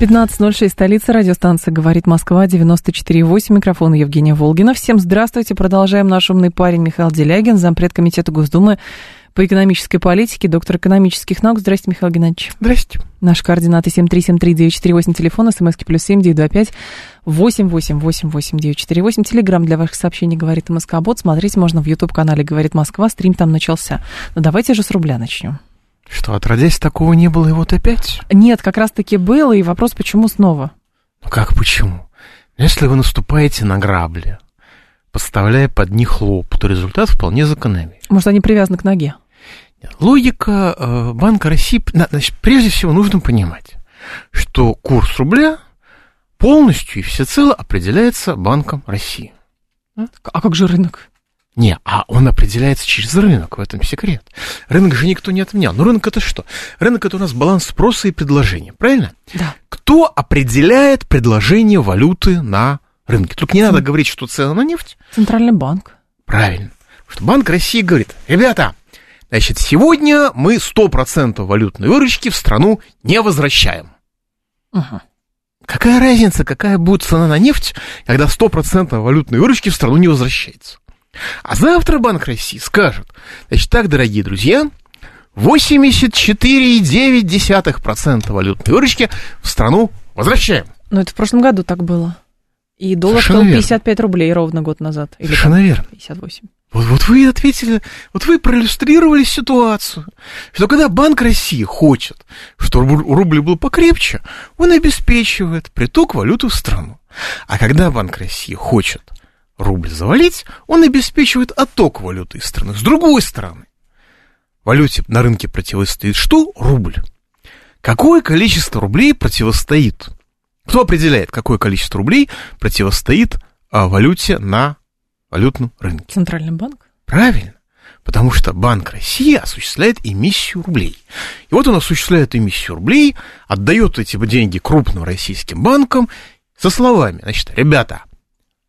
15.06, столица, радиостанция «Говорит Москва», 94.8, микрофон Евгения Волгина. Всем здравствуйте, продолжаем наш умный парень Михаил Делягин, зампред комитета Госдумы по экономической политике, доктор экономических наук. Здрасте, Михаил Геннадьевич. Здрасте. Наши координаты 7373948, телефон, смски плюс семь девять два пять восемь восемь восемь восемь девять четыре восемь. Телеграмм для ваших сообщений «Говорит Москва-бот». Смотреть можно в YouTube-канале «Говорит Москва», стрим там начался. Но давайте же с рубля начнем. Что, отродясь такого не было, и вот опять? Нет, как раз-таки было, и вопрос, почему снова? Ну как почему? Если вы наступаете на грабли, подставляя под них лоб, то результат вполне закономерен. Может, они привязаны к ноге? Логика э, Банка России... Значит, прежде всего нужно понимать, что курс рубля полностью и всецело определяется Банком России. А как же рынок? Не, а он определяется через рынок, в этом секрет. Рынок же никто не отменял. Но рынок это что? Рынок это у нас баланс спроса и предложения, правильно? Да. Кто определяет предложение валюты на рынке? Только не надо говорить, что цена на нефть. Центральный банк. Правильно. Потому что Банк России говорит, ребята, значит, сегодня мы 100% валютной выручки в страну не возвращаем. Угу. Какая разница, какая будет цена на нефть, когда 100% валютной выручки в страну не возвращается? А завтра Банк России скажет, значит, так, дорогие друзья, 84,9% валютной выручки в страну возвращаем. Ну, это в прошлом году так было. И доллар Совершенно стоил верно. 55 рублей ровно год назад. Или Совершенно там верно. 58. Вот, вот вы ответили, вот вы проиллюстрировали ситуацию, что когда Банк России хочет, чтобы рубль был покрепче, он обеспечивает приток валюты в страну. А когда Банк России хочет рубль завалить, он обеспечивает отток валюты из страны. С другой стороны, валюте на рынке противостоит что? Рубль. Какое количество рублей противостоит? Кто определяет, какое количество рублей противостоит а, валюте на валютном рынке? Центральный банк? Правильно. Потому что Банк России осуществляет эмиссию рублей. И вот он осуществляет эмиссию рублей, отдает эти деньги крупным российским банкам со словами, значит, ребята,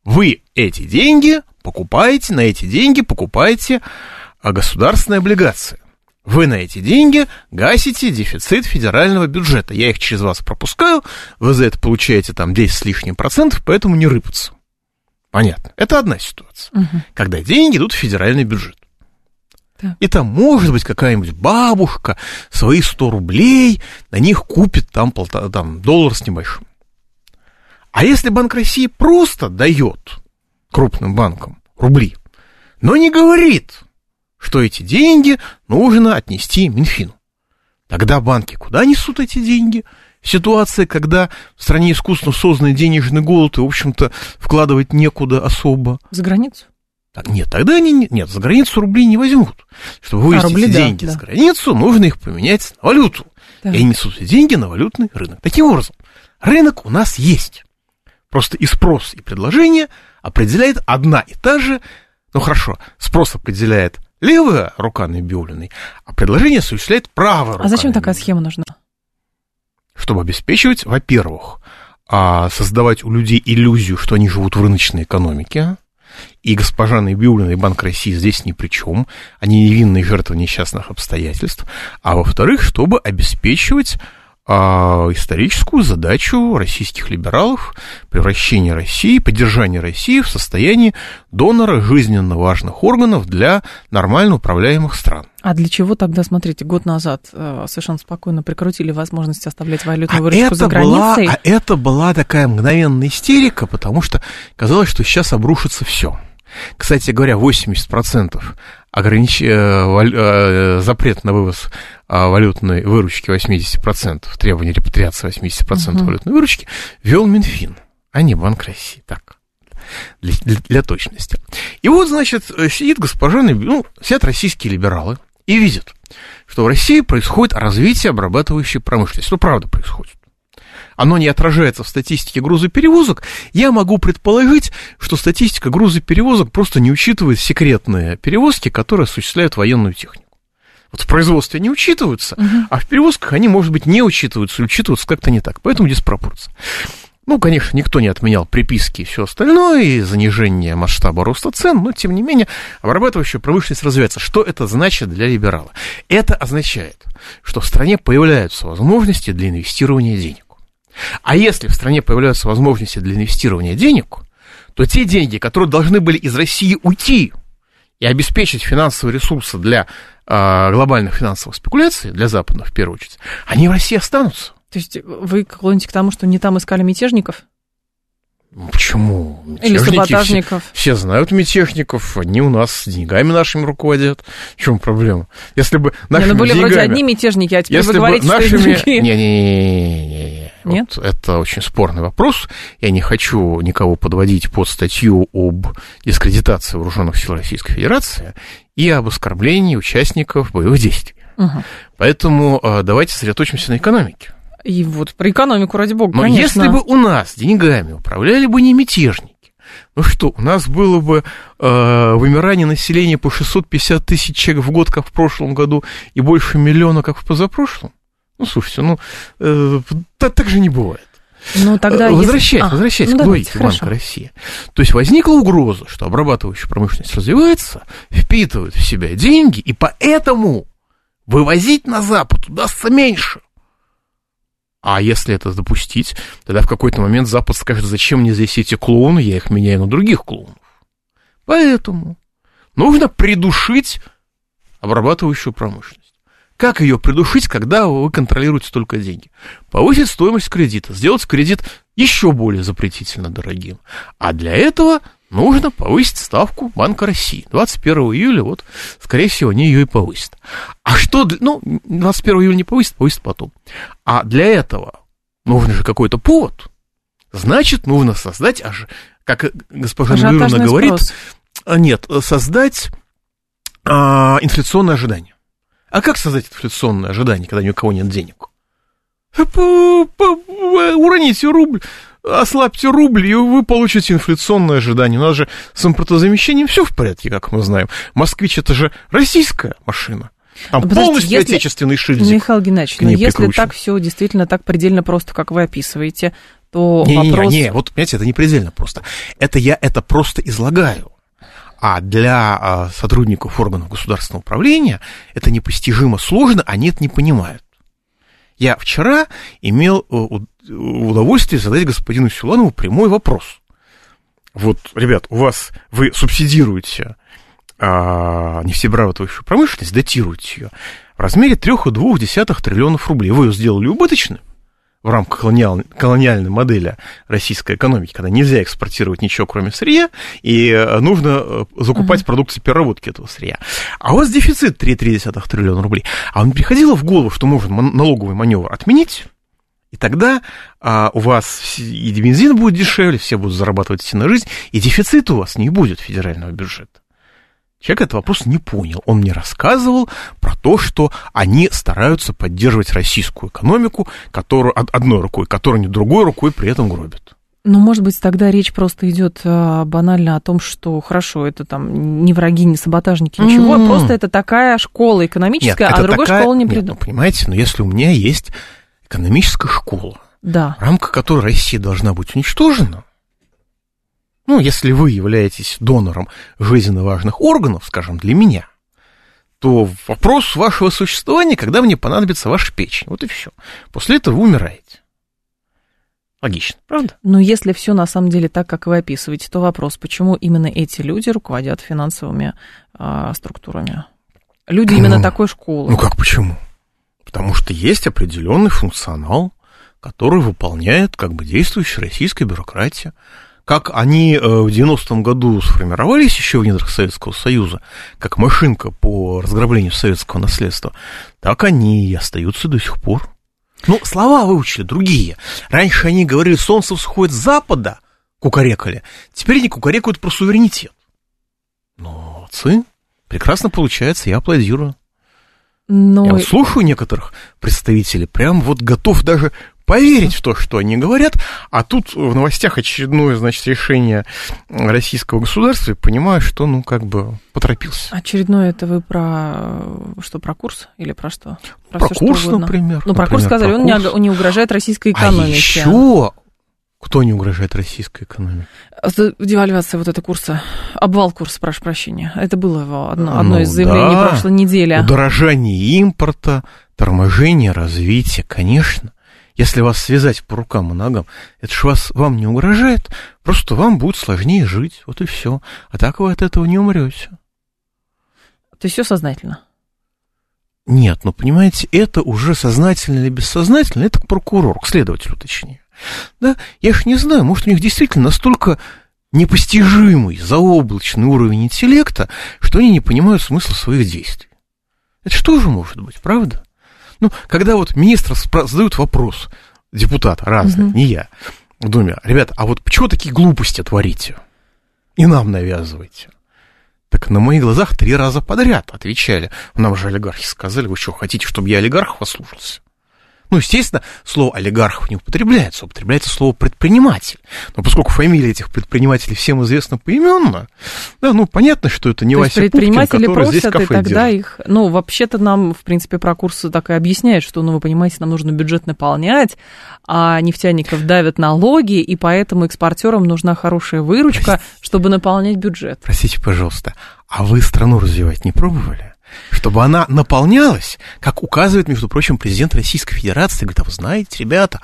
вы эти деньги покупаете, на эти деньги покупаете а, государственные облигации. Вы на эти деньги гасите дефицит федерального бюджета. Я их через вас пропускаю, вы за это получаете там 10 с лишним процентов, поэтому не рыпаться. Понятно. Это одна ситуация. Угу. Когда деньги идут в федеральный бюджет. Так. И там, может быть, какая-нибудь бабушка свои 100 рублей на них купит там, полтора, там доллар с небольшим. А если Банк России просто дает крупным банкам рубли, но не говорит, что эти деньги нужно отнести Минфину, тогда банки куда несут эти деньги? В ситуации, когда в стране искусственно созданный денежный голод, и, в общем-то, вкладывать некуда особо. За границу? Нет, тогда они не- нет, за границу рубли не возьмут. Чтобы вывести рубли, эти да, деньги да. за границу, нужно их поменять на валюту. Так. И они несут деньги на валютный рынок. Таким образом, рынок у нас есть. Просто и спрос, и предложение определяет одна и та же, ну хорошо, спрос определяет левая рука Набиулиной, а предложение осуществляет правая рука А зачем такая схема нужна? Чтобы обеспечивать, во-первых, а, создавать у людей иллюзию, что они живут в рыночной экономике, и госпожа Набиулина и Банк России здесь ни при чем, они невинные жертвы несчастных обстоятельств, а во-вторых, чтобы обеспечивать а, историческую задачу российских либералов превращение России, поддержание России в состоянии донора жизненно важных органов для нормально управляемых стран. А для чего тогда, смотрите, год назад э, совершенно спокойно прикрутили возможность оставлять валютную А выручку за была, границей? а это была такая мгновенная истерика, потому что казалось, что сейчас обрушится все. Кстати говоря, 80% огранич... э, валь- э, запрет на вывоз а, валютной выручки 80%, требование репатриации 80% Мгм. валютной выручки ввел Минфин, а не Банк России. Так, для, для- для точности. И вот, значит, э, сидит госпожа, ну, сидят российские либералы и видят, что в России происходит развитие обрабатывающей промышленности. Ну, правда происходит. Оно не отражается в статистике грузоперевозок, я могу предположить, что статистика грузоперевозок просто не учитывает секретные перевозки, которые осуществляют военную технику. Вот в производстве они учитываются, угу. а в перевозках они, может быть, не учитываются, учитываются как-то не так. Поэтому диспропорция. Ну, конечно, никто не отменял приписки и все остальное, и занижение масштаба роста цен, но, тем не менее, обрабатывающая промышленность развивается. Что это значит для либерала? Это означает, что в стране появляются возможности для инвестирования денег. А если в стране появляются возможности для инвестирования денег, то те деньги, которые должны были из России уйти и обеспечить финансовые ресурсы для э, глобальных финансовых спекуляций, для западных в первую очередь, они в России останутся. То есть вы клоните к тому, что не там искали мятежников? Ну, почему? Или саботажников. Все, все знают мятежников, они у нас деньгами нашими руководят. В чем проблема? Если бы нашими не, ну были деньгами... вроде одни мятежники, а теперь если вы говорите, нашими... что другие. Не-не-не. Нет? Вот это очень спорный вопрос. Я не хочу никого подводить под статью об дискредитации вооруженных сил Российской Федерации и об оскорблении участников боевых действий. Угу. Поэтому э, давайте сосредоточимся на экономике. И вот про экономику, ради бога, Но конечно. если бы у нас деньгами управляли бы не мятежники, ну что, у нас было бы э, вымирание населения по 650 тысяч человек в год, как в прошлом году, и больше миллиона, как в позапрошлом? Ну, слушайте, ну, э, так, так же не бывает. Ну, тогда возвращаясь, если... возвращаясь а, ну, к логике Банка России. То есть возникла угроза, что обрабатывающая промышленность развивается, впитывает в себя деньги, и поэтому вывозить на Запад удастся меньше. А если это допустить, тогда в какой-то момент Запад скажет, зачем мне здесь эти клоуны, я их меняю на других клоунов. Поэтому нужно придушить обрабатывающую промышленность. Как ее придушить, когда вы контролируете только деньги? Повысить стоимость кредита, сделать кредит еще более запретительно дорогим. А для этого нужно повысить ставку Банка России. 21 июля, вот, скорее всего, они ее и повысят. А что, ну, 21 июля не повысит, повысит потом. А для этого нужен же какой-то повод. Значит, нужно создать, аж, как госпожа Юрьевна говорит, спрос. А, нет, создать а, инфляционное ожидание. А как создать инфляционное ожидание, когда ни у кого нет денег? Уроните рубль, ослабьте рубль, и вы получите инфляционное ожидание. У нас же с импортозамещением все в порядке, как мы знаем. Москвич это же российская машина. Там Подождите, полностью если... отечественный шильдик. Михаил Геннадьевич, но если прикручен. так все действительно так предельно просто, как вы описываете, то не, вопрос... Не, не, вот, понимаете, это не предельно просто. Это я это просто излагаю. А для а, сотрудников органов государственного управления это непостижимо сложно, они это не понимают. Я вчера имел э, удовольствие задать господину Силанову прямой вопрос. Вот, ребят, у вас, вы субсидируете а, нефтеобрабатывающую промышленность, датируете ее в размере 3,2 триллионов рублей. Вы ее сделали убыточной в рамках колониал, колониальной модели российской экономики, когда нельзя экспортировать ничего, кроме сырья, и э, нужно э, закупать uh-huh. продукцию переработки этого сырья. А у вас дефицит 3,3 триллиона рублей. А вам приходило в голову, что можно налоговый маневр отменить? И тогда а, у вас и бензин будет дешевле, все будут зарабатывать все на жизнь, и дефицита у вас не будет федерального бюджета. Человек этот вопрос не понял. Он мне рассказывал про то, что они стараются поддерживать российскую экономику, которую одной рукой, которую не другой рукой при этом гробят. Ну, может быть, тогда речь просто идет а, банально о том, что хорошо, это там не враги, не саботажники, ничего, mm-hmm. просто это такая школа экономическая, Нет, а другой такая... школы не придумал. ну, понимаете, но если у меня есть экономическая школа, да. в рамках которой Россия должна быть уничтожена, ну, если вы являетесь донором жизненно важных органов, скажем, для меня, то вопрос вашего существования, когда мне понадобится ваша печень. Вот и все. После этого вы умираете. Логично, правда? Но если все на самом деле так, как вы описываете, то вопрос, почему именно эти люди руководят финансовыми а, структурами? Люди именно ну, такой школы. Ну как почему? Потому что есть определенный функционал, который выполняет как бы действующая российская бюрократия. Как они э, в 90-м году сформировались еще в недрах Советского Союза, как машинка по разграблению советского наследства, так они и остаются до сих пор. Ну, слова выучили другие. Раньше они говорили, солнце всходит с запада, кукарекали. Теперь они кукарекают про суверенитет. Ну, молодцы. Прекрасно получается, я аплодирую. Но... Я вот слушаю некоторых представителей, прям вот готов даже поверить в то, что они говорят, а тут в новостях очередное, значит, решение российского государства, и понимаю, что, ну, как бы поторопился. Очередное это вы про что, про курс или про что? Про, про курс, например. Ну, про например, курс сказали, про он курс. не, угрожает российской экономике. А еще кто не угрожает российской экономике? Девальвация вот эта курса, обвал курса, прошу прощения. Это было его одно, одно Ну из заявлений да. прошлой недели. Удорожание импорта, торможение развития, конечно. Если вас связать по рукам и ногам, это же вас, вам не угрожает, просто вам будет сложнее жить, вот и все. А так вы от этого не умрете. То есть все сознательно. Нет, ну понимаете, это уже сознательно или бессознательно, это к прокурору, к следователю точнее. Да, я ж не знаю, может у них действительно настолько непостижимый, заоблачный уровень интеллекта, что они не понимают смысла своих действий. Это что же может быть, правда? Ну, когда вот министр задают вопрос, депутат разный, Мгм. не я, в Думе, ребята, а вот почему такие глупости творите? И нам навязываете. Так на моих глазах три раза подряд отвечали. Нам же олигархи сказали, вы что, хотите, чтобы я олигархов послушался? Ну, естественно, слово олигархов не употребляется, употребляется слово предприниматель. Но поскольку фамилия этих предпринимателей всем известна поименно, да, ну, понятно, что это не То Вася Пупкин, предприниматели здесь просят, и кафе тогда держит. их... Ну, вообще-то нам, в принципе, про курсы так и объясняют, что, ну, вы понимаете, нам нужно бюджет наполнять, а нефтяников давят налоги, и поэтому экспортерам нужна хорошая выручка, чтобы наполнять бюджет. Простите, пожалуйста, а вы страну развивать не пробовали? Чтобы она наполнялась, как указывает, между прочим, президент Российской Федерации, говорит, а вы знаете, ребята,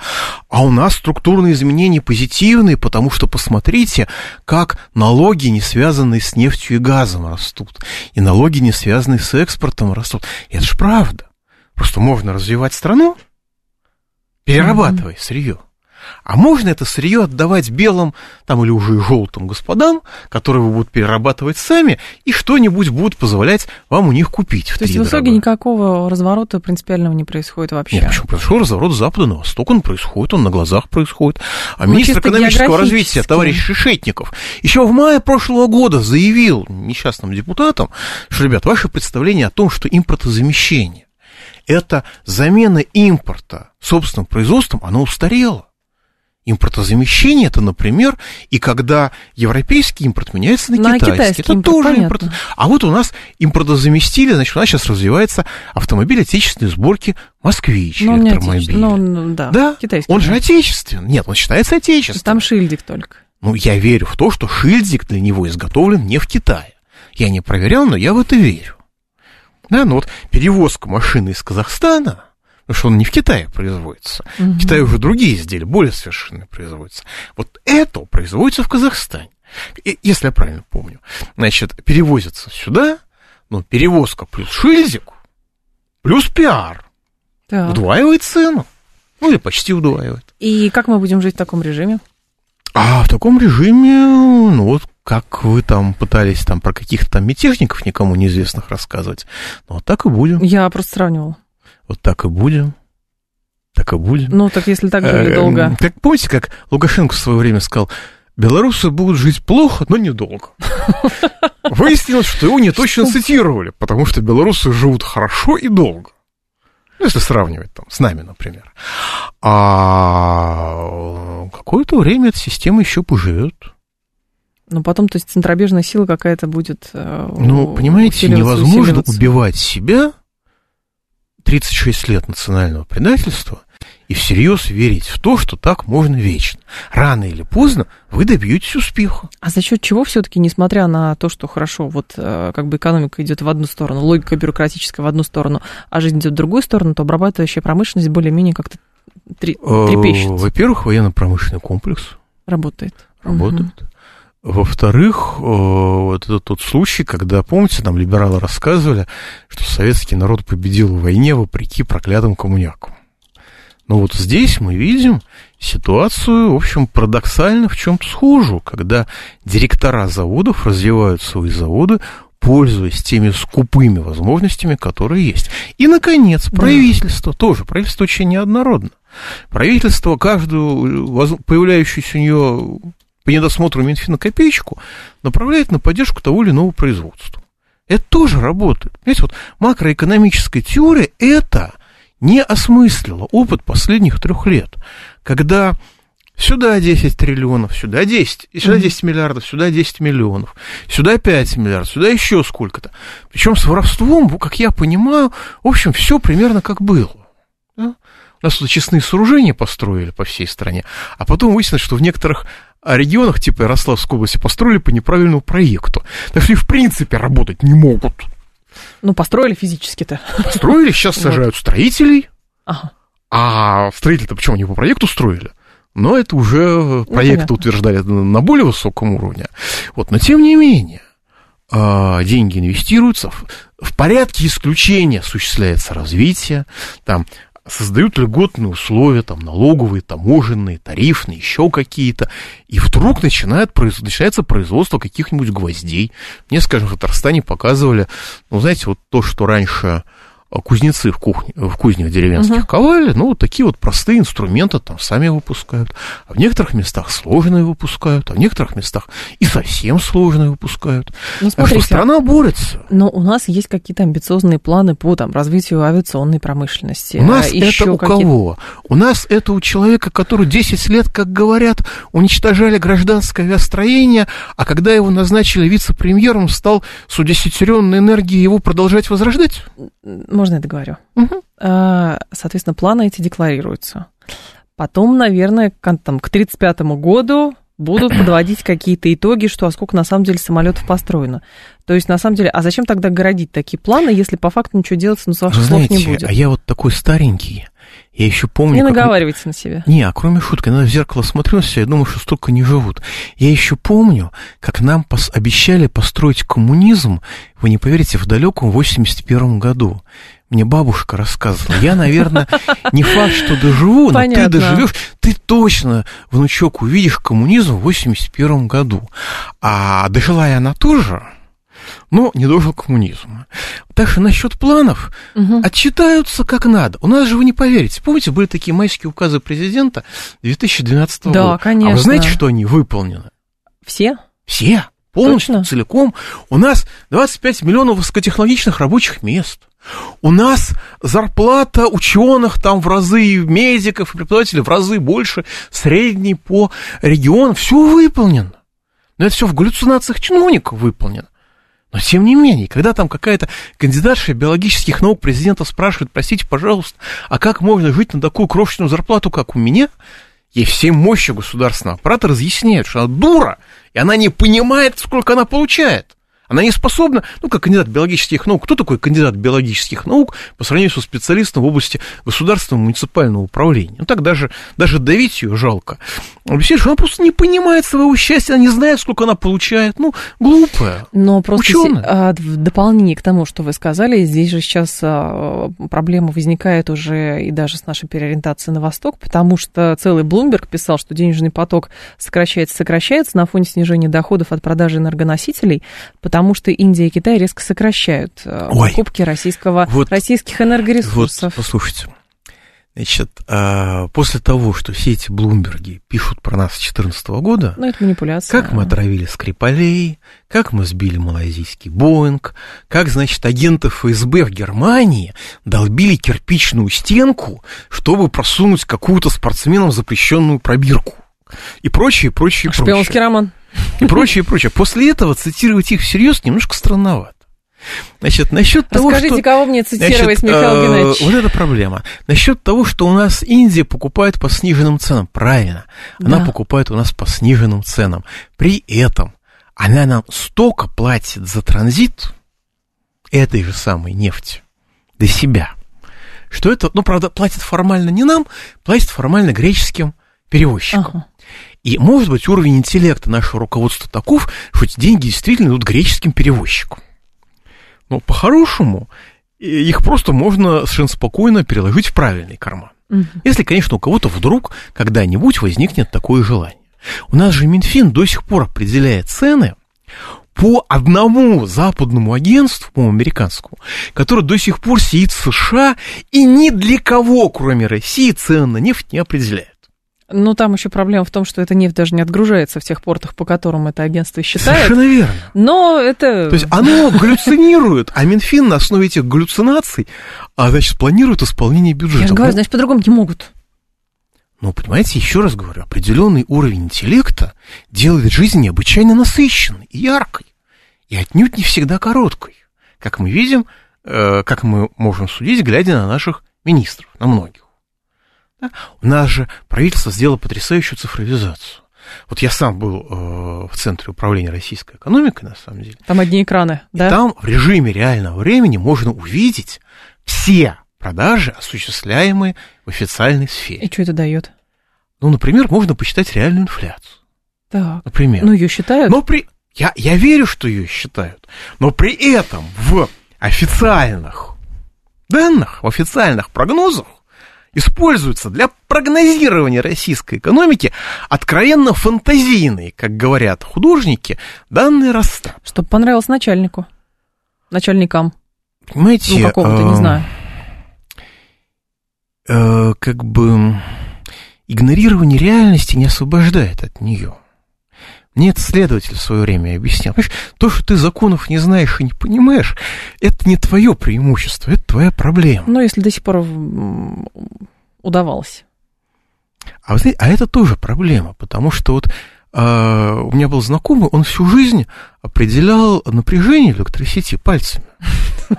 а у нас структурные изменения позитивные, потому что посмотрите, как налоги, не связанные с нефтью и газом, растут, и налоги, не связанные с экспортом, растут. И это же правда. Просто можно развивать страну, перерабатывая сырье. А можно это сырье отдавать белым, там или уже и желтым господам, которые вы будут перерабатывать сами, и что-нибудь будут позволять вам у них купить. То есть в итоге никакого разворота принципиального не происходит вообще. Нет, почему? Произошел разворот с запада на восток, он происходит, он на глазах происходит. А Ну, министр экономического развития, товарищ Шишетников, еще в мае прошлого года заявил несчастным депутатам, что, ребят, ваше представление о том, что импортозамещение – это замена импорта собственным производством, оно устарело. Импортозамещение это, например, и когда европейский импорт меняется на, На китайский. китайский это импорт, тоже понятно. импорт. А вот у нас импортозаместили, значит, у нас сейчас развивается автомобиль отечественной сборки «Москвич» Ну, он не электромобиль. отечественный, ну, он, да, Да, китайский. он же отечественный. Нет, он считается отечественным. Там шильдик только. Ну, я верю в то, что шильдик для него изготовлен не в Китае. Я не проверял, но я в это верю. Да, ну вот перевозка машины из Казахстана, потому что он не в Китае производится. В Китае уже другие изделия, более совершенные производятся. Вот это производится в Казахстане. Если я правильно помню. Значит, перевозится сюда, ну, перевозка плюс шильдик, плюс пиар. Так. Удваивает цену. Ну, или почти удваивает. И как мы будем жить в таком режиме? А в таком режиме, ну вот как вы там пытались там про каких-то там мятежников никому неизвестных рассказывать, ну вот так и будем, Я просто сравнивала. Вот так и будем, так и будем. Ну, так если так жили Эм, долго. Как помните, как Лукашенко в свое время сказал, белорусы будут жить плохо, но недолго. Выяснилось, что его не точно цитировали, потому что белорусы живут хорошо и долго. Ну, если сравнивать там с нами, например. А какое-то время эта система еще поживет. Но потом, то есть, центробежная сила какая-то будет э, Ну, понимаете, невозможно убивать себя 36 лет национального предательства и всерьез верить в то, что так можно вечно. Рано или поздно вы добьетесь успеха. А за счет чего все-таки, несмотря на то, что хорошо, вот э, как бы экономика идет в одну сторону, логика бюрократическая в одну сторону, а жизнь идет в другую сторону, то обрабатывающая промышленность более-менее как-то три- трепещет, Э, Во-первых, военно-промышленный комплекс работает. работает. Во-вторых, э, вот это тот случай, когда, помните, нам либералы рассказывали, что советский народ победил в войне вопреки проклятым коммунякам. Но вот здесь мы видим ситуацию, в общем, парадоксально в чем-то схожую, когда директора заводов развивают свои заводы, пользуясь теми скупыми возможностями, которые есть. И, наконец, Да. правительство тоже. Правительство очень неоднородно. Правительство каждую появляющуюся у нее по недосмотру Минфина копеечку направляет на поддержку того или иного производства. Это тоже работает. Понимаете, вот макроэкономическая теория – это не осмыслила опыт последних трех лет, когда Сюда 10 триллионов, сюда 10, и сюда 10 миллиардов, сюда 10 миллионов, сюда 5 миллиардов, сюда еще сколько-то. Причем с воровством, как я понимаю, в общем, все примерно как было. У нас тут честные сооружения построили по всей стране, а потом выяснилось, что в некоторых регионах, типа Ярославской области, построили по неправильному проекту. Так что и в принципе работать не могут. Ну, построили физически-то. Построили, сейчас сажают строителей. Ага. А строители-то почему они по проекту строили? Но это уже ну, проекты ну, утверждали на более высоком уровне. Вот, но тем не менее, а, деньги инвестируются, в порядке исключения осуществляется развитие, там создают льготные условия, там, налоговые, таможенные, тарифные, еще какие-то, и вдруг начинает, начинается производство каких-нибудь гвоздей. Мне, скажем, в Татарстане показывали, ну, знаете, вот то, что раньше кузнецы в, кухне, в кузнях деревенских угу. ковали, ну, вот такие вот простые инструменты там сами выпускают. А в некоторых местах сложные выпускают, а в некоторых местах и совсем сложные выпускают. Ну, смотрите, так что страна борется. Но у нас есть какие-то амбициозные планы по там, развитию авиационной промышленности. У нас а это у кого? У нас это у человека, который 10 лет, как говорят, уничтожали гражданское авиастроение, а когда его назначили вице-премьером, стал с удесятеренной энергией его продолжать возрождать? Можно я договорю? Угу. Соответственно, планы эти декларируются. Потом, наверное, к, там, к 35 году будут подводить какие-то итоги, что а сколько на самом деле самолетов построено. То есть, на самом деле, а зачем тогда городить такие планы, если по факту ничего делать, ну, с ваших Знаете, слов не будет? а я вот такой старенький, я еще помню... Не как... наговаривайте на себя. Не, а кроме шутки, когда в зеркало смотрю на себя, я думаю, что столько не живут. Я еще помню, как нам пос... обещали построить коммунизм, вы не поверите, в далеком 81 году. Мне бабушка рассказывала. Я, наверное, не факт, что доживу, но ты доживешь, ты точно, внучок, увидишь коммунизм в 81 году. А дожила я она тоже, но не дожил коммунизм. Так что насчет планов угу. отчитаются как надо. У нас же вы не поверите. Помните, были такие майские указы президента 2012 да, года? Да, конечно. А вы знаете, что они выполнены? Все? Все. Полностью, Точно? целиком. У нас 25 миллионов высокотехнологичных рабочих мест. У нас зарплата ученых там в разы, медиков и преподавателей в разы больше, средний по региону. Все выполнено. Но это все в галлюцинациях чиновников выполнено. Но тем не менее, когда там какая-то кандидатша биологических наук президента спрашивает, простите, пожалуйста, а как можно жить на такую крошечную зарплату, как у меня, ей всей мощью государственного аппарата разъясняют, что она дура, и она не понимает, сколько она получает. Она не способна, ну, как кандидат биологических наук. Кто такой кандидат биологических наук по сравнению со специалистом в области государственного муниципального управления? Ну, так даже, даже давить ее жалко. Объясняешь, она просто не понимает своего счастья, она не знает, сколько она получает. Ну, глупая. Но просто а, в дополнение к тому, что вы сказали, здесь же сейчас а, проблема возникает уже и даже с нашей переориентацией на восток, потому что целый Блумберг писал, что денежный поток сокращается, сокращается на фоне снижения доходов от продажи энергоносителей, потому что Индия и Китай резко сокращают э, Ой, покупки российского, вот, российских энергоресурсов. Вот, послушайте, Значит, а, после того, что все эти Блумберги пишут про нас с 2014 года, ну, это манипуляция. как мы отравили Скрипалей, как мы сбили малайзийский Боинг, как, значит, агенты ФСБ в Германии долбили кирпичную стенку, чтобы просунуть какую-то спортсменам запрещенную пробирку. И прочее, прочее, прочее. Шпионский роман и прочее, и прочее. После этого цитировать их всерьез немножко странновато. Значит, насчет того, Расскажите, что... кого мне цитировать, значит, Михаил э, Геннадьевич? Вот это проблема. Насчет того, что у нас Индия покупает по сниженным ценам. Правильно. Она да. покупает у нас по сниженным ценам. При этом она нам столько платит за транзит этой же самой нефти до себя, что это, ну, правда, платит формально не нам, платит формально греческим перевозчикам. Ага. И, может быть, уровень интеллекта нашего руководства таков, что эти деньги действительно идут греческим перевозчикам. Но по-хорошему их просто можно совершенно спокойно переложить в правильный карман. Угу. Если, конечно, у кого-то вдруг когда-нибудь возникнет такое желание. У нас же Минфин до сих пор определяет цены по одному западному агентству, по американскому, которое до сих пор сидит в США и ни для кого, кроме России, цены на нефть не определяет. Ну, там еще проблема в том, что эта нефть даже не отгружается в тех портах, по которым это агентство считает. Совершенно верно. Но это... То есть оно галлюцинирует, а Минфин на основе этих галлюцинаций, а, значит, планирует исполнение бюджета. Я же говорю, значит, по-другому не могут. Ну, понимаете, еще раз говорю, определенный уровень интеллекта делает жизнь необычайно насыщенной и яркой, и отнюдь не всегда короткой, как мы видим, э, как мы можем судить, глядя на наших министров, на многих. Да? У нас же правительство сделало потрясающую цифровизацию. Вот я сам был э, в центре управления российской экономикой, на самом деле. Там одни экраны, да? И там в режиме реального времени можно увидеть все продажи, осуществляемые в официальной сфере. И что это дает? Ну, например, можно посчитать реальную инфляцию. Так. Например. Ну, ее считают? Но при... я, я верю, что ее считают. Но при этом в официальных данных, в официальных прогнозах используются для прогнозирования российской экономики откровенно фантазийные, как говорят художники, данные Росстат. Чтобы понравилось начальнику, начальникам. Понимаете? Ну, какому-то, не э, знаю. э, как бы игнорирование реальности не освобождает от нее. Мне это следователь в свое время объяснял. Понимаешь, то, что ты законов не знаешь и не понимаешь, это не твое преимущество, это твоя проблема. Ну, если до сих пор удавалось. А, вы знаете, а это тоже проблема, потому что вот а, у меня был знакомый, он всю жизнь определял напряжение электросети пальцами.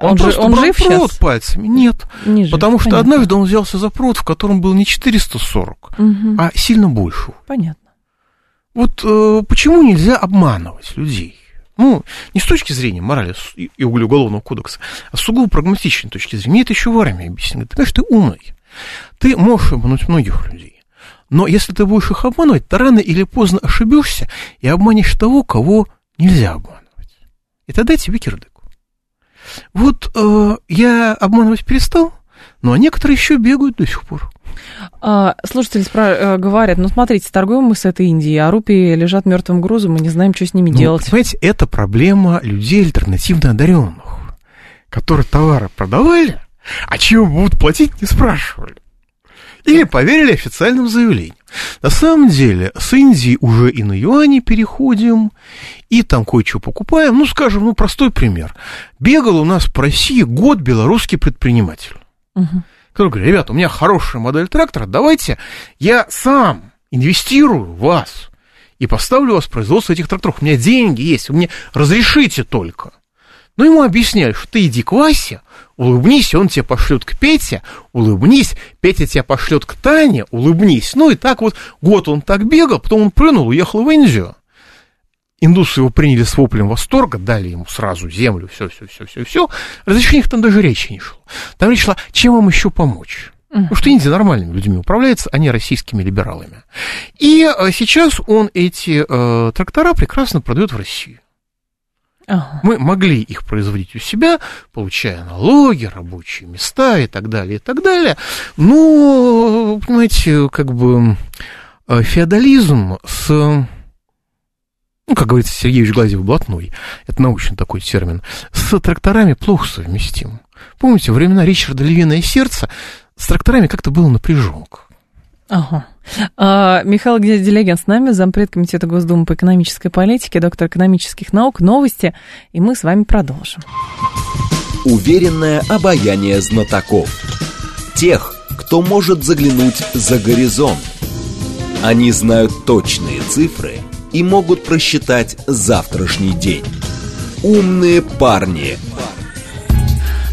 Он, же, просто он брал жив провод сейчас? пальцами. Нет. Не жив, потому что понятно. однажды он взялся за провод, в котором был не 440, Мгм, а сильно больше. Понятно. Вот э, почему нельзя обманывать людей? Ну, не с точки зрения морали и и уголовного кодекса, а с сугубо прагматичной точки зрения. Мне это еще в армии объяснили. Ты, конечно, ты умный. Ты можешь обмануть многих людей. Но если ты будешь их обманывать, то рано или поздно ошибешься и обманешь того, кого нельзя обманывать. И тогда тебе кирдык. Вот э, я обманывать перестал, ну а некоторые еще бегают до сих пор. А, слушатели спра- э, говорят, ну смотрите, торгуем мы с этой Индией, а рупии лежат мертвым грузом, мы не знаем, что с ними Ну, делать. Понимаете, это проблема людей альтернативно одаренных, которые товары продавали, а чего будут платить, не спрашивали. Или поверили официальным заявлениям. На самом деле, с Индии уже и на юани переходим, и там кое-что покупаем. Ну, скажем, ну, простой пример. Бегал у нас по России год белорусский предприниматель Мгм. Который говорит, ребята, у меня хорошая модель трактора, давайте я сам инвестирую в вас и поставлю вас в производство этих тракторов. У меня деньги есть, вы мне разрешите только. Ну, ему объясняли, что ты иди к Васе, улыбнись, он тебя пошлет к Пете, улыбнись, Петя тебя пошлет к Тане, улыбнись. Ну, и так вот год он так бегал, потом он прыгнул, уехал в Индию. Индусы его приняли с воплем восторга, дали ему сразу землю, все, все, все, все, все. Разрешениях там даже речи не шло. Там речь шла, чем вам еще помочь. Потому что Индия нормальными людьми управляется, а не российскими либералами. И э, сейчас он эти э, трактора прекрасно продает в Россию. Ага. Мы могли их производить у себя, получая налоги, рабочие места и так далее, и так далее. Но, понимаете, как бы э, феодализм с, ну, как говорится, Сергеевич Глазев-Блатной, это научный такой термин, с тракторами плохо совместим. Помните, времена Ричарда Львиное сердце с тракторами как-то было напряженка. Ага. А, Михаил Делегин с нами, зампред Комитета Госдумы по экономической политике, доктор экономических наук, новости, и мы с вами продолжим. Уверенное обаяние знатоков. Тех, кто может заглянуть за горизонт. Они знают точные цифры и могут просчитать завтрашний день. Умные парни.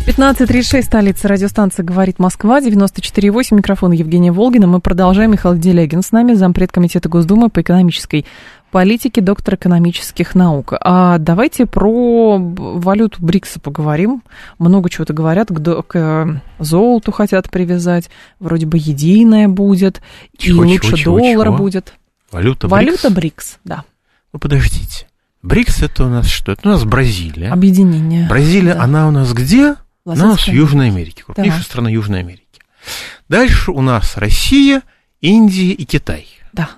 15.36, столица радиостанции «Говорит Москва», 94.8, микрофон Евгения Волгина. Мы продолжаем. Михаил Делягин с нами, зампред Комитета Госдумы по экономической политике, доктор экономических наук. А давайте про валюту БРИКСа поговорим. Много чего-то говорят, к, к э, золоту хотят привязать, вроде бы единое будет, Чего, и чего, лучше чего, доллара чего? будет. Валюта Валюта БРИКС? БРИКС, да, Ну, подождите. БРИКС это у нас что? Это у нас Бразилия. объединение. Бразилия, Да. она у нас где? Она у нас в Южной Америке, крупнейшая Так. страна Южной Америки. Дальше у нас Россия, Индия и Китай. Да.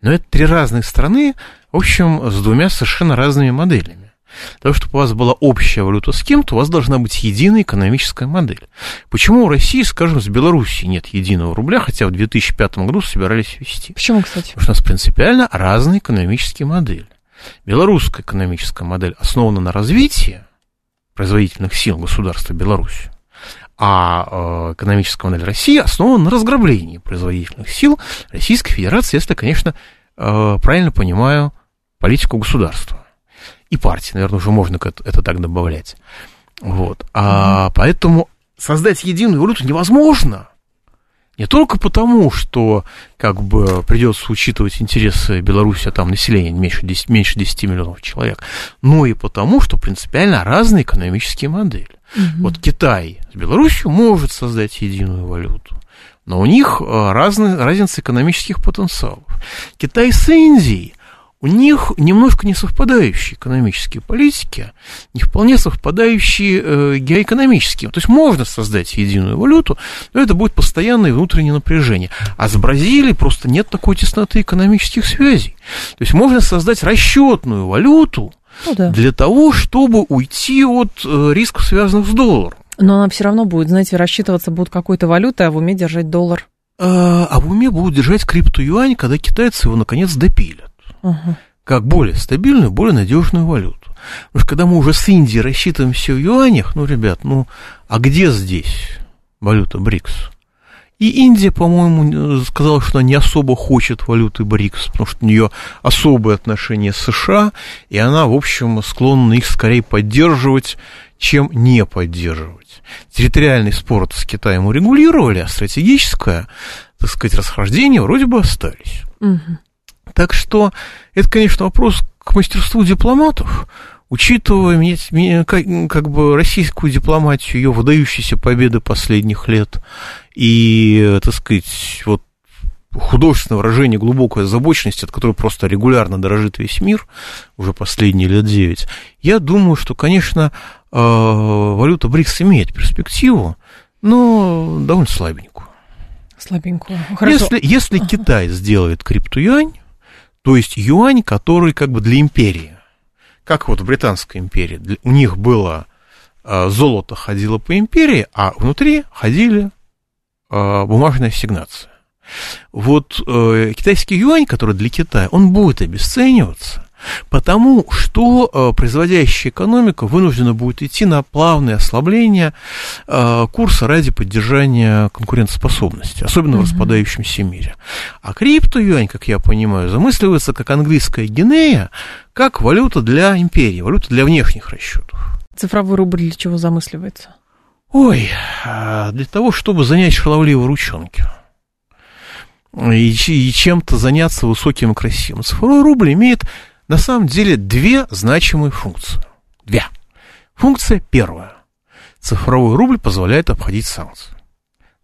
Но это три разных страны, в общем, с двумя совершенно разными моделями. Для того, чтобы у вас была общая валюта с кем-то, у вас должна быть единая экономическая модель. Почему у России, скажем, с Белоруссией нет единого рубля, хотя в 2005 году собирались ввести? Почему, кстати? Потому что у нас принципиально разные экономические модели. Белорусская экономическая модель основана на развитии производительных сил государства Беларуси, а э, экономическая модель России основана на разграблении производительных сил Российской Федерации, если, конечно, э, правильно понимаю политику государства. И партии, наверное, уже можно это, так добавлять. Вот. А mm-hmm. поэтому создать единую валюту невозможно. Не только потому, что как бы придется учитывать интересы Беларуси, а там население меньше 10, меньше 10 миллионов человек, но и потому, что принципиально разные экономические модели. Угу. Вот Китай с Беларусью может создать единую валюту, но у них э, разные, разница экономических потенциалов. Китай с Индией у них немножко не совпадающие экономические политики, не вполне совпадающие э, геоэкономические. То есть можно создать единую валюту, но это будет постоянное внутреннее напряжение. А с Бразилией просто нет такой тесноты экономических связей. То есть можно создать расчетную валюту ну, да. для того, чтобы уйти от э, рисков, связанных с долларом. Но она все равно будет, знаете, рассчитываться будет какой-то валютой, а в уме держать доллар. А, а в уме будут держать криптоюань, когда китайцы его наконец допилят угу. как более стабильную, более надежную валюту. Потому что когда мы уже с Индией рассчитываем все в юанях, ну, ребят, ну, а где здесь валюта БРИКС? И Индия, по-моему, сказала, что она не особо хочет валюты БРИКС, потому что у нее особые отношения с США, и она, в общем, склонна их скорее поддерживать, чем не поддерживать. Территориальный спор с Китаем урегулировали, а стратегическое, так сказать, расхождение вроде бы остались. Угу. Так что это, конечно, вопрос к мастерству дипломатов, учитывая как, бы российскую дипломатию, ее выдающиеся победы последних лет и, так сказать, вот художественное выражение глубокой озабоченности, от которой просто регулярно дорожит весь мир уже последние лет девять, я думаю, что, конечно, э, валюта БРИКС имеет перспективу, но довольно слабенькую. Слабенькую. Хорошо. Если, если ага. Китай сделает криптоюань, то есть юань, который как бы для империи. Как вот в Британской империи. У них было э, золото ходило по империи, а внутри ходили э, бумажные ассигнации. Вот э, китайский юань, который для Китая, он будет обесцениваться, Потому что э, производящая экономика вынуждена будет идти на плавное ослабление э, курса ради поддержания конкурентоспособности, особенно mm-hmm. в распадающемся мире. А крипто-юань, как я понимаю, замысливается как английская гинея, как валюта для империи, валюта для внешних расчетов. Цифровой рубль для чего замысливается? Ой, а, для того, чтобы занять шаловливые ручонки и, и чем-то заняться высоким и красивым. Цифровой рубль имеет на самом деле две значимые функции. Две. Функция первая. Цифровой рубль позволяет обходить санкции.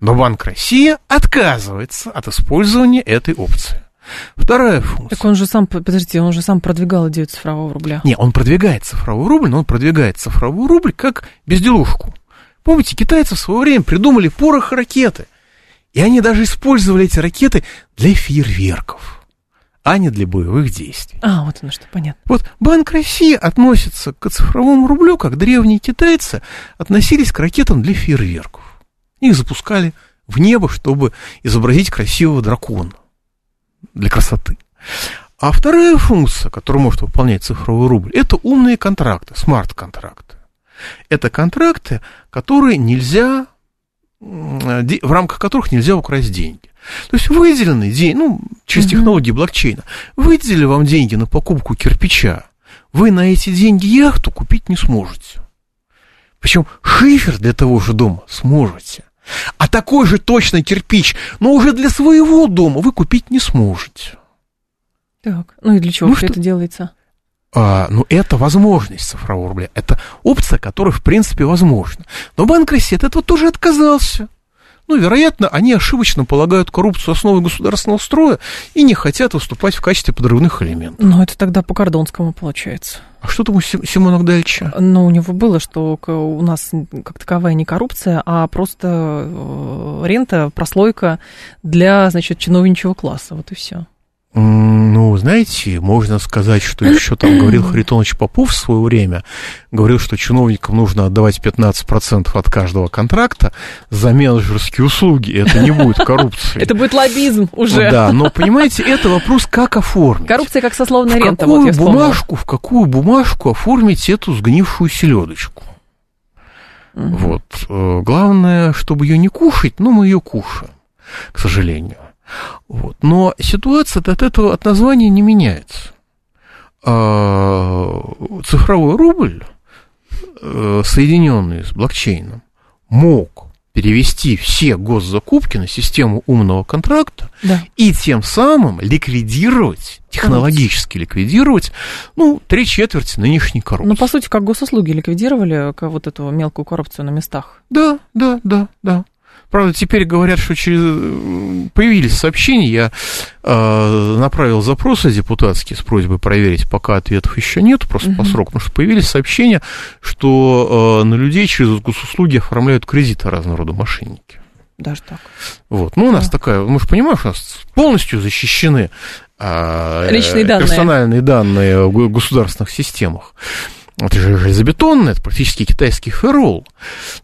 Но Банк России отказывается от использования этой опции. Вторая функция. Так он же сам, подождите, он же сам продвигал идею цифрового рубля. Не, он продвигает цифровой рубль, но он продвигает цифровой рубль как безделушку. Помните, китайцы в свое время придумали порох ракеты. И они даже использовали эти ракеты для фейерверков а не для боевых действий. А, вот оно что, понятно. Вот Банк России относится к цифровому рублю, как древние китайцы относились к ракетам для фейерверков. Их запускали в небо, чтобы изобразить красивого дракона для красоты. А вторая функция, которую может выполнять цифровой рубль, это умные контракты, смарт-контракты. Это контракты, которые нельзя, в рамках которых нельзя украсть деньги. То есть выделенный день, ну, через угу. технологии блокчейна, выделили вам деньги на покупку кирпича, вы на эти деньги яхту купить не сможете. Причем шифер для того же дома сможете. А такой же точно кирпич, но уже для своего дома вы купить не сможете. Так, ну и для чего ну, все что? это делается? А, ну, это возможность цифрового рубля. Это опция, которая, в принципе, возможна. Но Банк России от этого тоже отказался. Ну, вероятно, они ошибочно полагают коррупцию основой государственного строя и не хотят выступать в качестве подрывных элементов. Ну, это тогда по Кордонскому получается. А что там у Симона Гдальча? Ну, у него было, что у нас как таковая не коррупция, а просто э, рента, прослойка для, значит, чиновничьего класса. Вот и все. Mm, Ну, знаете, можно сказать, что еще там говорил Харитонович Попов в свое время, говорил, что чиновникам нужно отдавать 15% от каждого контракта за менеджерские услуги. Это не будет коррупции. Это будет лоббизм уже. Да, но, понимаете, это вопрос, как оформить. Коррупция как сословная в рента. Какую вот бумажку, в какую бумажку оформить эту сгнившую селедочку? Угу. Вот. Э, главное, чтобы ее не кушать, но мы ее кушаем, к сожалению. Вот. Но ситуация от этого, от названия не меняется. А, цифровой рубль, э, соединенный с блокчейном, мог перевести все госзакупки на систему умного контракта да. и тем самым ликвидировать, технологически ликвидировать, ну, три четверти нынешней коррупции. Ну, по сути, как госуслуги ликвидировали вот эту мелкую коррупцию на местах. Да, да, да, да. Правда, теперь говорят, что через... появились сообщения, я э, направил запросы депутатские с просьбой проверить, пока ответов еще нет, просто угу. по сроку, потому что появились сообщения, что э, на людей через госуслуги оформляют кредиты разного рода мошенники. Даже так. Вот. Ну, у нас да. такая, мы же понимаем, что у нас полностью защищены э, Личные данные. персональные данные в государственных системах. Это же железобетонно, это практически китайский фэрол,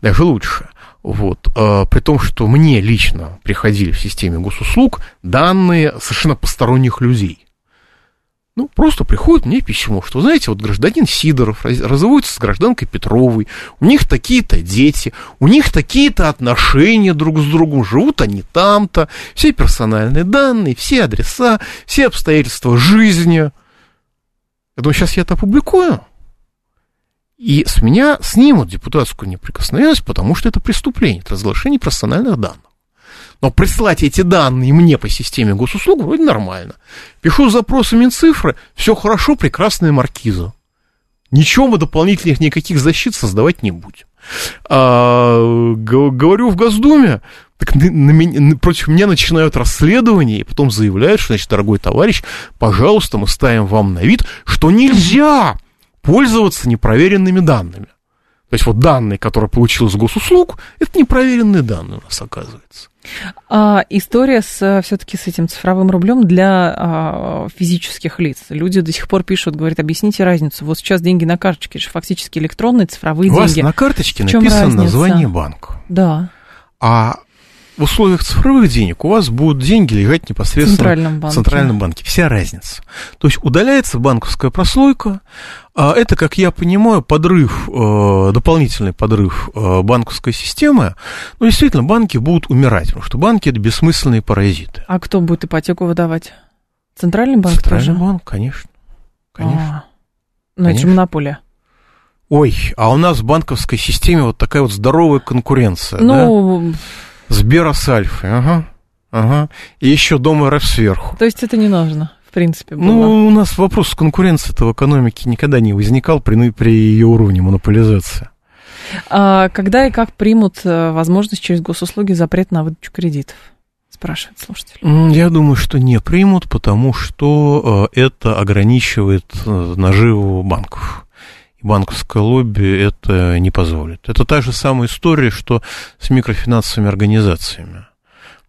даже лучше. Вот. А, при том, что мне лично приходили в системе госуслуг данные совершенно посторонних людей. Ну, просто приходит мне письмо, что, знаете, вот гражданин Сидоров разводится с гражданкой Петровой, у них такие-то дети, у них такие-то отношения друг с другом, живут они там-то, все персональные данные, все адреса, все обстоятельства жизни. Я думаю, сейчас я это опубликую. И с меня снимут депутатскую неприкосновенность, потому что это преступление, это разглашение персональных данных. Но прислать эти данные мне по системе госуслуг вроде нормально. Пишу запросы Минцифры, все хорошо, прекрасная маркиза. Ничего мы дополнительных никаких защит создавать не будем. А, говорю в Госдуме, так на меня, против меня начинают расследование, и потом заявляют, что, значит, дорогой товарищ, пожалуйста, мы ставим вам на вид, что нельзя пользоваться непроверенными данными. То есть вот данные, которые получил из госуслуг, это непроверенные данные у нас оказывается. А, история с, все-таки с этим цифровым рублем для а, физических лиц. Люди до сих пор пишут, говорят, объясните разницу. Вот сейчас деньги на карточке, же фактически электронные цифровые у деньги. У вас на карточке написано разница? название банка. Да. А в условиях цифровых денег у вас будут деньги лежать непосредственно в Центральном банке. в Центральном банке. Вся разница. То есть удаляется банковская прослойка. А это, как я понимаю, подрыв, э, дополнительный подрыв э, банковской системы. Ну, действительно, банки будут умирать, потому что банки это бессмысленные паразиты. А кто будет ипотеку выдавать? Центральный банк Центральный тоже? банк, конечно. Конечно. А, ну, это же монополия. Ой, а у нас в банковской системе вот такая вот здоровая конкуренция, ну, да? Сбера с Альфой, ага, ага. И еще Дом РФ сверху. То есть это не нужно, в принципе, было. Ну, у нас вопрос конкуренции-то в экономике никогда не возникал при, при ее уровне монополизации. А когда и как примут э, возможность через госуслуги запрет на выдачу кредитов? спрашивает слушатель. Я думаю, что не примут, потому что э, это ограничивает э, наживу банков и банковское лобби это не позволит. Это та же самая история, что с микрофинансовыми организациями.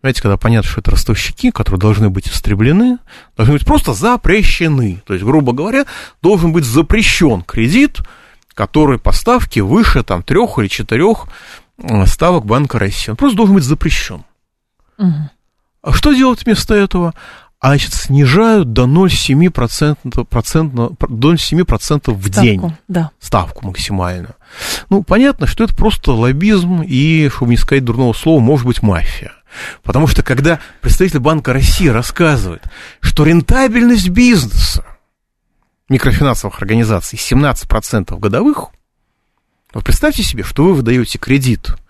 Знаете, когда понятно, что это ростовщики, которые должны быть истреблены, должны быть просто запрещены. То есть, грубо говоря, должен быть запрещен кредит, который по ставке выше там, трех или четырех э, ставок Банка России. Он просто должен быть запрещен. Угу. А что делать вместо этого? А значит, снижают до 0,7%, процентно, до 0,7% в ставку, день. Да. Ставку максимально. Ну, понятно, что это просто лоббизм и, чтобы не сказать дурного слова, может быть, мафия. Потому что когда представитель Банка России рассказывает, что рентабельность бизнеса микрофинансовых организаций 17% годовых, вы представьте себе, что вы выдаете кредит –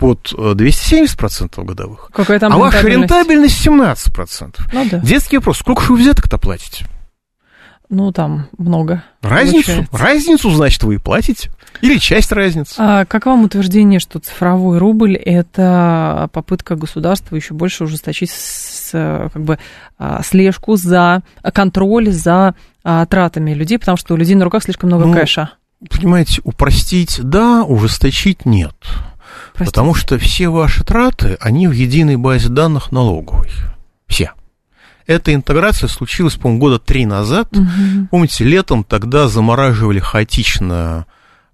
под 270% э, годовых, Какая там а ваша рентабельность 17%. Ну, да. Детский вопрос, сколько же вы взяток-то платите? Ну, там много. Разницу? Получается. Разницу, значит, вы и платите. Или часть разницы. А как вам утверждение, что цифровой рубль – это попытка государства еще больше ужесточить с, как бы, а, слежку за контроль за а, тратами людей, потому что у людей на руках слишком много ну, кэша? Понимаете, упростить – да, ужесточить – нет. Простите. Потому что все ваши траты, они в единой базе данных налоговой. Все. Эта интеграция случилась, по-моему, года три назад. Угу. Помните, летом тогда замораживали хаотично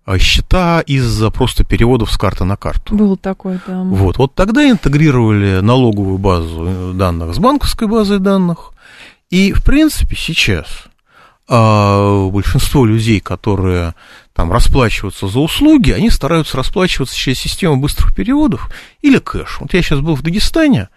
а, счета из-за просто переводов с карты на карту. Был такой, да. Вот, вот тогда интегрировали налоговую базу данных с банковской базой данных. И, в принципе, сейчас а, большинство людей, которые там расплачиваются за услуги, они стараются расплачиваться через систему быстрых переводов или кэш. Вот я сейчас был в Дагестане,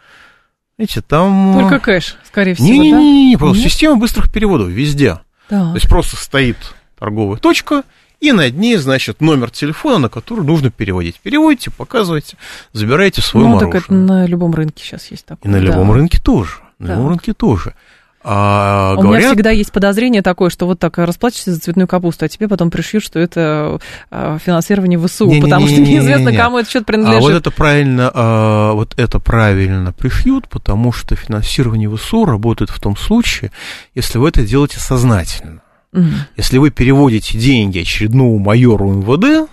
видите, там... Только кэш, скорее всего, не, не, да? Не-не-не, просто Нет? система быстрых переводов везде. Да. То есть просто стоит торговая точка, и над ней, значит, номер телефона, на который нужно переводить. Переводите, показывайте, забирайте свой ну, мороженое. так это на любом рынке сейчас есть такое. И на да. любом рынке тоже. На да. любом рынке тоже. А, У говорят... меня всегда есть подозрение такое, что вот так расплачешься за цветную капусту, а тебе потом пришьют, что это а, финансирование ВСУ, не, потому не, не, что неизвестно, кому это счет принадлежит. А вот это правильно, а, вот это правильно пришьют, потому что финансирование ВСУ работает в том случае, если вы это делаете сознательно. Угу. Если вы переводите деньги очередному майору МВД,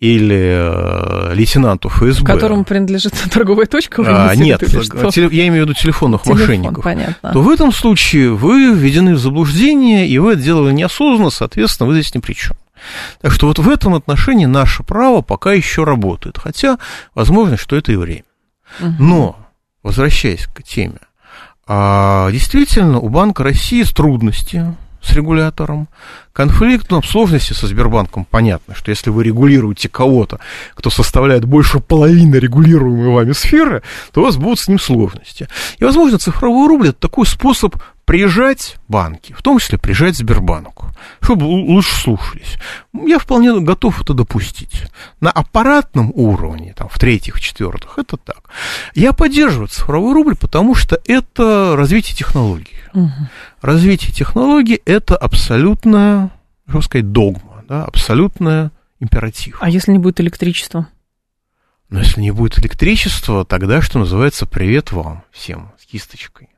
или э, лейтенанту ФСБ. Которому принадлежит торговая точка? А, нет, теле, я имею в виду телефонных Телефон, мошенников. Понятно. То в этом случае вы введены в заблуждение, и вы это делали неосознанно, соответственно, вы здесь ни при чем. Так что вот в этом отношении наше право пока еще работает. Хотя, возможно, что это и время. Угу. Но, возвращаясь к теме, а, действительно, у Банка России трудности с регулятором. Конфликт, ну, сложности со Сбербанком понятно, что если вы регулируете кого-то, кто составляет больше половины регулируемой вами сферы, то у вас будут с ним сложности. И, возможно, цифровой рубль – это такой способ прижать банки, в том числе прижать Сбербанку, чтобы лучше слушались. Я вполне готов это допустить. На аппаратном уровне, там, в третьих, в четвертых, это так. Я поддерживаю цифровой рубль, потому что это развитие технологий. Угу. Развитие технологий – это абсолютная, что сказать, догма, да, абсолютная императив. А если не будет электричества? Но если не будет электричества, тогда, что называется, привет вам всем с кисточкой.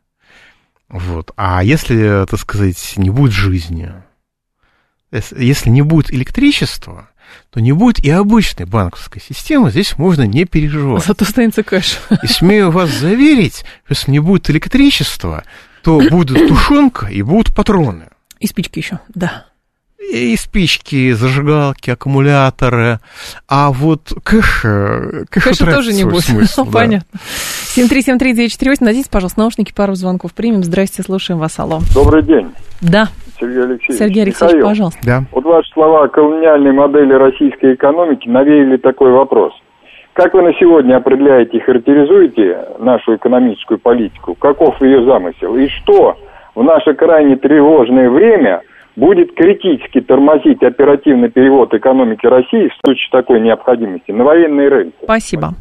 Вот. А если, так сказать, не будет жизни, если не будет электричества, то не будет и обычной банковской системы, здесь можно не переживать. Зато останется кэш. И смею вас заверить, что если не будет электричества, то будет тушенка и будут патроны. И спички еще, да. И спички, зажигалки, аккумуляторы. А вот кэш... Кэш Кэша тоже не будет. Смысл, да. Понятно. 7373948, надейтесь, пожалуйста, наушники, пару звонков примем. Здрасте, слушаем вас, алло. Добрый день. Да. Сергей Алексеевич. Сергей Алексеевич, Михаил, пожалуйста. Да. Вот ваши слова о колониальной модели российской экономики навеяли такой вопрос. Как вы на сегодня определяете и характеризуете нашу экономическую политику? Каков ее замысел? И что в наше крайне тревожное время будет критически тормозить оперативный перевод экономики России в случае такой необходимости на военные рельсы? Спасибо.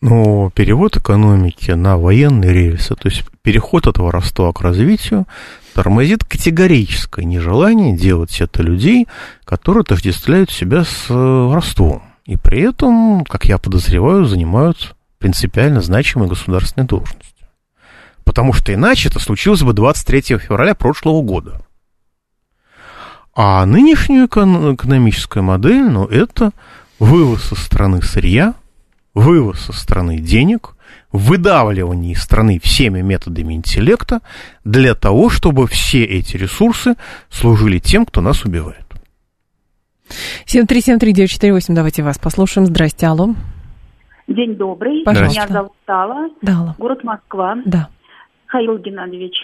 Ну, перевод экономики на военные рельсы, то есть переход от воровства к развитию, тормозит категорическое нежелание делать это людей, которые отождествляют себя с воровством. И при этом, как я подозреваю, занимают принципиально значимые государственные должности. Потому что иначе это случилось бы 23 февраля прошлого года. А нынешняя экономическая модель, ну, это вывоз со страны сырья, вывоз со страны денег, выдавливание из страны всеми методами интеллекта для того, чтобы все эти ресурсы служили тем, кто нас убивает. 7373948, давайте вас послушаем. Здрасте, алло. День добрый. Пожалуйста. Меня зовут Алла. Да, Город Москва. Да. Хаил Геннадьевич,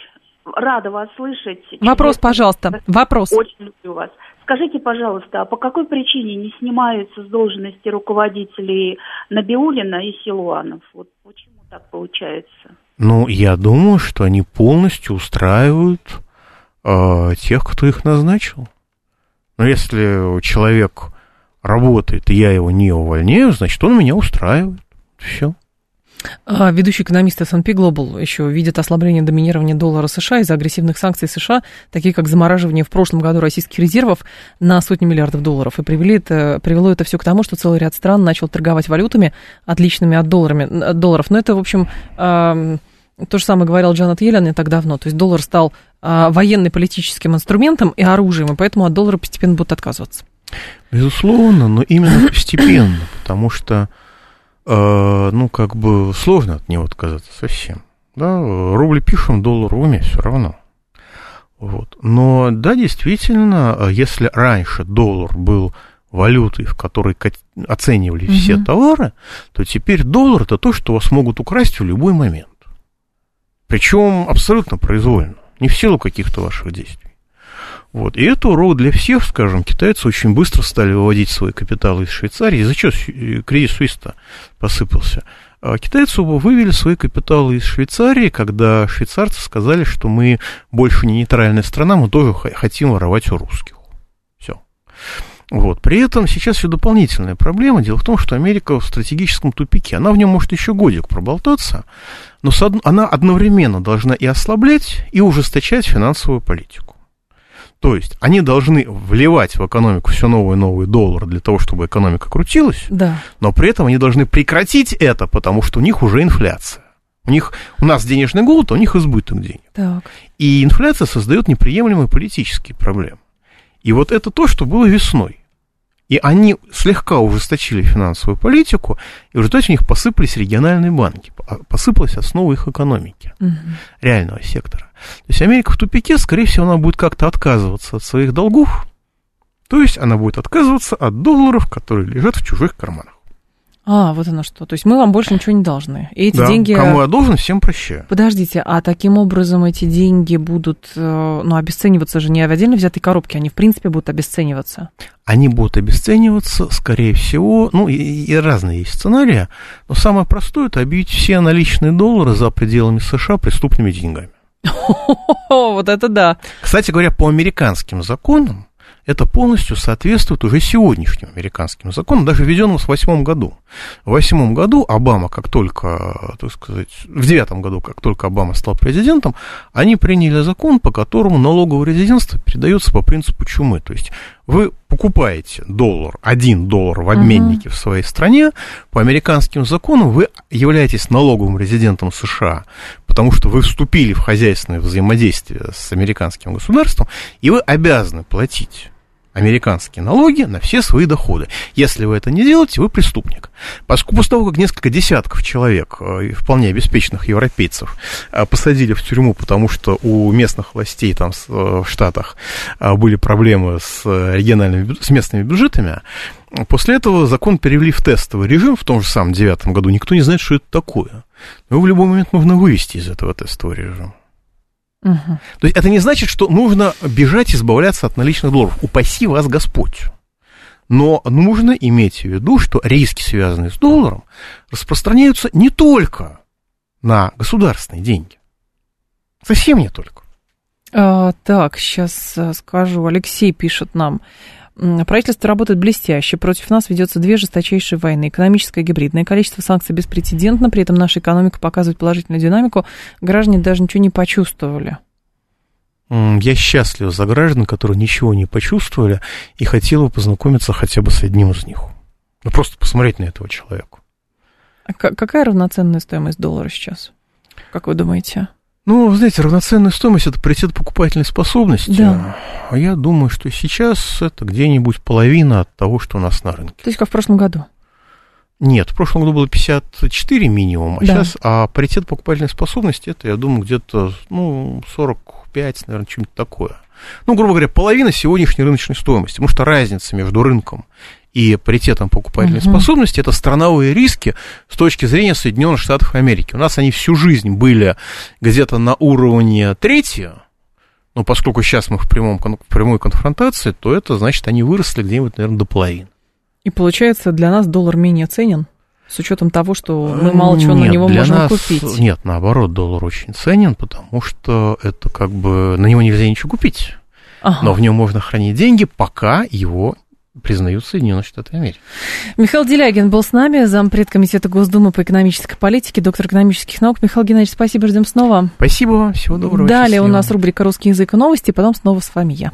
рада вас слышать. Вопрос, пожалуйста. Вопрос. Очень люблю вас. Скажите, пожалуйста, а по какой причине не снимаются с должности руководителей Набиулина и Силуанов? Вот почему так получается? Ну, я думаю, что они полностью устраивают э, тех, кто их назначил. Но если человек работает, и я его не увольняю, значит, он меня устраивает. Все. А, ведущий экономист S&P Global еще видит ослабление доминирования доллара США из-за агрессивных санкций США, такие как замораживание в прошлом году российских резервов на сотни миллиардов долларов. И привели это, привело это все к тому, что целый ряд стран начал торговать валютами, отличными от, долларами, от долларов. Но это, в общем, то же самое говорил Джанет Йеллен не так давно. То есть доллар стал а, военно-политическим инструментом и оружием, и поэтому от доллара постепенно будут отказываться. Безусловно, но именно постепенно, потому что, э, ну, как бы сложно от него отказаться совсем. Да, рубль пишем, доллар в уме, все равно. Вот. Но да, действительно, если раньше доллар был валютой, в которой оценивали угу. все товары, то теперь доллар это то, что вас могут украсть в любой момент. Причем абсолютно произвольно, не в силу каких-то ваших действий. Вот. И это урок для всех, скажем, китайцы очень быстро стали выводить свои капиталы из Швейцарии. Из-за чего кризис Суиста посыпался? А китайцы вывели свои капиталы из Швейцарии, когда швейцарцы сказали, что мы больше не нейтральная страна, мы тоже хотим воровать у русских. Все. Вот. При этом сейчас еще дополнительная проблема. Дело в том, что Америка в стратегическом тупике. Она в нем может еще годик проболтаться, но она одновременно должна и ослаблять, и ужесточать финансовую политику. То есть они должны вливать в экономику все новые и новые доллары для того, чтобы экономика крутилась, да. но при этом они должны прекратить это, потому что у них уже инфляция. У них, у нас денежный голод, а у них избыток денег. Так. И инфляция создает неприемлемые политические проблемы. И вот это то, что было весной. И они слегка ужесточили финансовую политику, и в результате у них посыпались региональные банки, посыпалась основа их экономики, угу. реального сектора. То есть Америка в тупике, скорее всего, она будет как-то отказываться от своих долгов, то есть она будет отказываться от долларов, которые лежат в чужих карманах. А, вот оно что. То есть мы вам больше ничего не должны. И эти да, деньги... кому я должен, всем прощаю. Подождите, а таким образом эти деньги будут, э, ну, обесцениваться же не в отдельно взятой коробке, они, в принципе, будут обесцениваться? Они будут обесцениваться, скорее всего, ну, и, и разные есть сценарии, но самое простое – это объявить все наличные доллары за пределами США преступными деньгами. Вот это да. Кстати говоря, по американским законам, это полностью соответствует уже сегодняшним американским законам, даже введенным в восьмом году. В восьмом году Обама, как только, так сказать, в девятом году, как только Обама стал президентом, они приняли закон, по которому налоговое резидентство передается по принципу чумы. То есть вы покупаете доллар, один доллар в обменнике uh-huh. в своей стране, по американским законам вы являетесь налоговым резидентом США, потому что вы вступили в хозяйственное взаимодействие с американским государством, и вы обязаны платить американские налоги на все свои доходы. Если вы это не делаете, вы преступник. Поскольку после того, как несколько десятков человек, э, вполне обеспеченных европейцев, э, посадили в тюрьму, потому что у местных властей там э, в Штатах были проблемы с региональными, с местными бюджетами, после этого закон перевели в тестовый режим в том же самом девятом году. Никто не знает, что это такое. Но в любой момент можно вывести из этого тестового режима. Угу. То есть это не значит, что нужно бежать избавляться от наличных долларов. Упаси вас Господь. Но нужно иметь в виду, что риски, связанные с долларом, распространяются не только на государственные деньги. Совсем не только. А, так, сейчас э, скажу. Алексей пишет нам. Правительство работает блестяще. Против нас ведется две жесточайшие войны. Экономическая и гибридная. Количество санкций беспрецедентно. При этом наша экономика показывает положительную динамику. Граждане даже ничего не почувствовали. Я счастлив за граждан, которые ничего не почувствовали и хотел бы познакомиться хотя бы с одним из них. Ну, просто посмотреть на этого человека. А какая равноценная стоимость доллара сейчас? Как вы думаете? Ну, вы знаете, равноценная стоимость – это паритет покупательной способности. Да. А я думаю, что сейчас это где-нибудь половина от того, что у нас на рынке. То есть, как в прошлом году? Нет, в прошлом году было 54 минимум, а да. сейчас а паритет покупательной способности это, я думаю, где-то ну, 45, наверное, что-нибудь такое. Ну, грубо говоря, половина сегодняшней рыночной стоимости, потому что разница между рынком и паритетом покупательной угу. способности это страновые риски с точки зрения Соединенных Штатов Америки. У нас они всю жизнь были где-то на уровне третьего, но поскольку сейчас мы в, прямом, в прямой конфронтации, то это значит, они выросли где-нибудь, наверное, до половины. И получается, для нас доллар менее ценен? С учетом того, что мы мало чего нет, на него можем нас, купить. Нет, наоборот, доллар очень ценен, потому что это как бы на него нельзя ничего купить. Ага. Но в нем можно хранить деньги, пока его признают Соединенные Штаты Америки. Михаил Делягин был с нами, зампред комитета Госдумы по экономической политике, доктор экономических наук. Михаил Геннадьевич, спасибо, ждем снова. Спасибо вам, всего доброго. Далее счастливо. у нас рубрика «Русский язык и новости», потом снова с вами я.